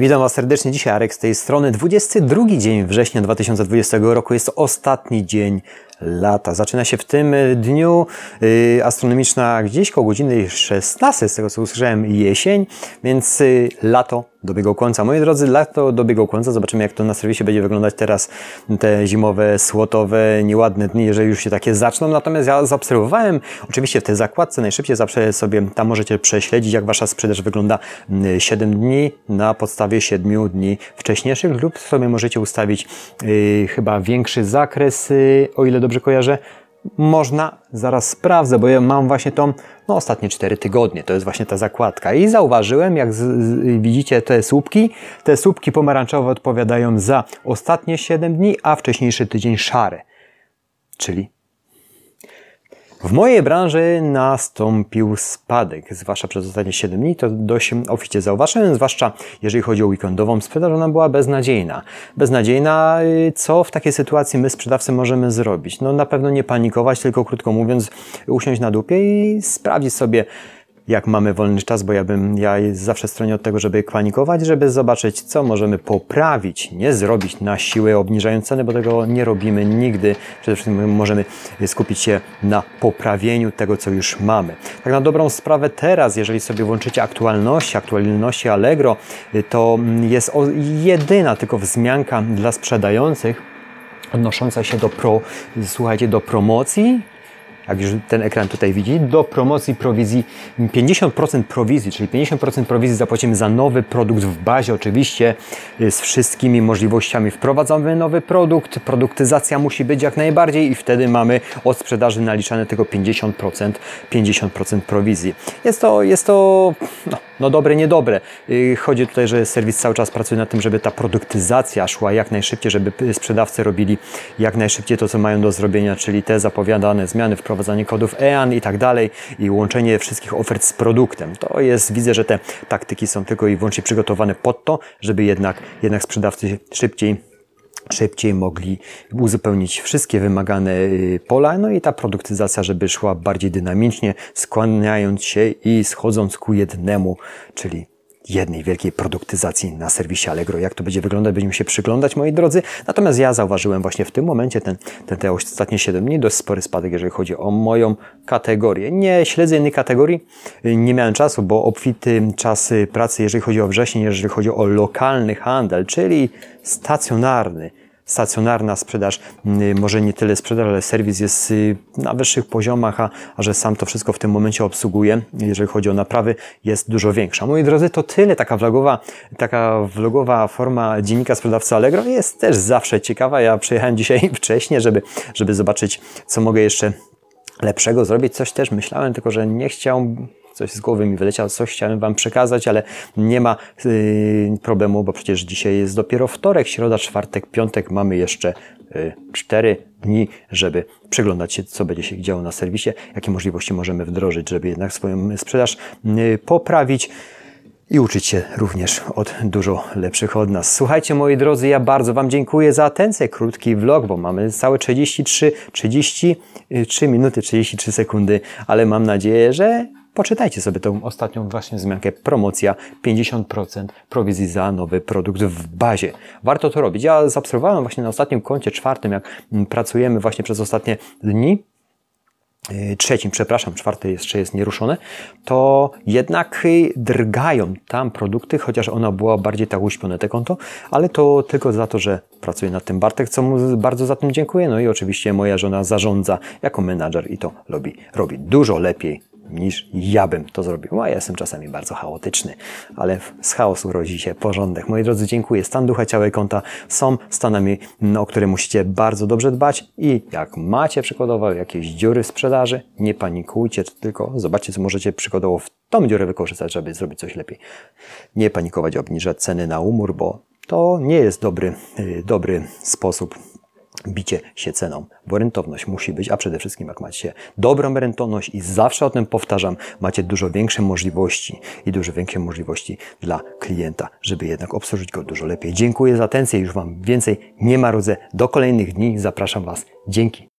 Witam Was serdecznie dzisiaj, Arek z tej strony. 22 dzień września 2020 roku jest ostatni dzień lata. Zaczyna się w tym dniu y, astronomiczna gdzieś koło godziny 16, z tego co usłyszałem, jesień, więc y, lato dobiegał końca. Moi drodzy, lato dobiegał końca. Zobaczymy, jak to na serwisie będzie wyglądać teraz te zimowe, słotowe, nieładne dni, jeżeli już się takie zaczną. Natomiast ja zaobserwowałem, oczywiście w tej zakładce najszybciej zawsze sobie tam możecie prześledzić, jak Wasza sprzedaż wygląda 7 dni na podstawie 7 dni wcześniejszych lub sobie możecie ustawić chyba większy zakres, o ile dobrze kojarzę, można, zaraz sprawdzę, bo ja mam właśnie tą, no ostatnie 4 tygodnie, to jest właśnie ta zakładka. I zauważyłem, jak z, z, widzicie te słupki, te słupki pomarańczowe odpowiadają za ostatnie 7 dni, a wcześniejszy tydzień szare. Czyli w mojej branży nastąpił spadek, zwłaszcza przez ostatnie 7 dni, to dość oficie zauważyłem, zwłaszcza jeżeli chodzi o weekendową sprzedaż, ona była beznadziejna. Beznadziejna, y, co w takiej sytuacji my sprzedawcy możemy zrobić? No na pewno nie panikować, tylko krótko mówiąc usiąść na dupie i sprawdzić sobie, jak mamy wolny czas, bo ja bym, ja zawsze stronię od tego, żeby kwanikować, żeby zobaczyć, co możemy poprawić, nie zrobić na siłę obniżając ceny, bo tego nie robimy nigdy. Przede wszystkim możemy skupić się na poprawieniu tego, co już mamy. Tak na dobrą sprawę teraz, jeżeli sobie włączycie aktualności, aktualności Allegro, to jest jedyna tylko wzmianka dla sprzedających odnosząca się do pro, słuchajcie, do promocji, jak już ten ekran tutaj widzi, do promocji prowizji 50% prowizji, czyli 50% prowizji zapłacimy za nowy produkt w bazie, oczywiście y, z wszystkimi możliwościami. Wprowadzamy nowy produkt, produktyzacja musi być jak najbardziej i wtedy mamy od sprzedaży naliczane tylko 50%, 50% prowizji. Jest to, jest to no, no dobre, niedobre. Y, chodzi tutaj, że serwis cały czas pracuje nad tym, żeby ta produktyzacja szła jak najszybciej, żeby sprzedawcy robili jak najszybciej to, co mają do zrobienia, czyli te zapowiadane zmiany, wprowadzanie kodów EAN i tak dalej i łączenie wszystkich ofert z produktem. To jest, widzę, że te taktyki są tylko i wyłącznie przygotowane pod to, żeby jednak, jednak sprzedawcy szybciej szybciej mogli uzupełnić wszystkie wymagane y, pola, no i ta produktyzacja, żeby szła bardziej dynamicznie, skłaniając się i schodząc ku jednemu, czyli jednej wielkiej produktyzacji na serwisie Allegro. Jak to będzie wyglądać, będziemy się przyglądać, moi drodzy. Natomiast ja zauważyłem właśnie w tym momencie, ten, ten, te ostatnie 7 dni, dość spory spadek, jeżeli chodzi o moją kategorię. Nie śledzę innej kategorii, nie miałem czasu, bo obfity czas pracy, jeżeli chodzi o wrzesień, jeżeli chodzi o lokalny handel, czyli stacjonarny, stacjonarna sprzedaż, mm, może nie tyle sprzedaż, ale serwis jest y, na wyższych poziomach, a, a że sam to wszystko w tym momencie obsługuje, jeżeli chodzi o naprawy, jest dużo większa. Moi drodzy, to tyle. Taka vlogowa, taka vlogowa forma dziennika sprzedawcy Allegro jest też zawsze ciekawa. Ja przyjechałem dzisiaj wcześniej, żeby, żeby zobaczyć, co mogę jeszcze lepszego zrobić. Coś też myślałem, tylko że nie chciałem coś z głowy mi wyleciało, coś chciałem Wam przekazać, ale nie ma yy, problemu, bo przecież dzisiaj jest dopiero wtorek, środa, czwartek, piątek, mamy jeszcze yy, cztery dni, żeby przyglądać się, co będzie się działo na serwisie, jakie możliwości możemy wdrożyć, żeby jednak swoją sprzedaż yy, poprawić i uczyć się również od dużo lepszych od nas. Słuchajcie, moi drodzy, ja bardzo Wam dziękuję za atencję. Krótki vlog, bo mamy całe 33, 33 minuty, 33 sekundy, ale mam nadzieję, że Poczytajcie sobie tą ostatnią właśnie wzmiankę promocja 50% prowizji za nowy produkt w bazie. Warto to robić. Ja zaobserwowałem właśnie na ostatnim koncie czwartym, jak mm, pracujemy właśnie przez ostatnie dni, y, trzecim, przepraszam, czwarte jeszcze jest nieruszone, to jednak drgają tam produkty, chociaż ono było bardziej tak uśpione te konto, ale to tylko za to, że pracuje nad tym Bartek, co mu bardzo za tym dziękuję. No i oczywiście moja żona zarządza jako menadżer i to robi, robi dużo lepiej niż ja bym to zrobił. A ja jestem czasami bardzo chaotyczny, ale z chaosu rodzi się porządek. Moi drodzy, dziękuję. Stan ducha, ciała i konta są stanami, o które musicie bardzo dobrze dbać i jak macie przykładowo jakieś dziury w sprzedaży, nie panikujcie, tylko zobaczcie, co możecie przykładowo w tą dziurę wykorzystać, żeby zrobić coś lepiej. Nie panikować, obniżać ceny na umór, bo to nie jest dobry, y, dobry sposób bicie się ceną, bo rentowność musi być, a przede wszystkim jak macie dobrą rentowność i zawsze o tym powtarzam, macie dużo większe możliwości i dużo większe możliwości dla klienta, żeby jednak obsłużyć go dużo lepiej. Dziękuję za atencję, już Wam więcej nie marudzę. Do kolejnych dni zapraszam Was. Dzięki.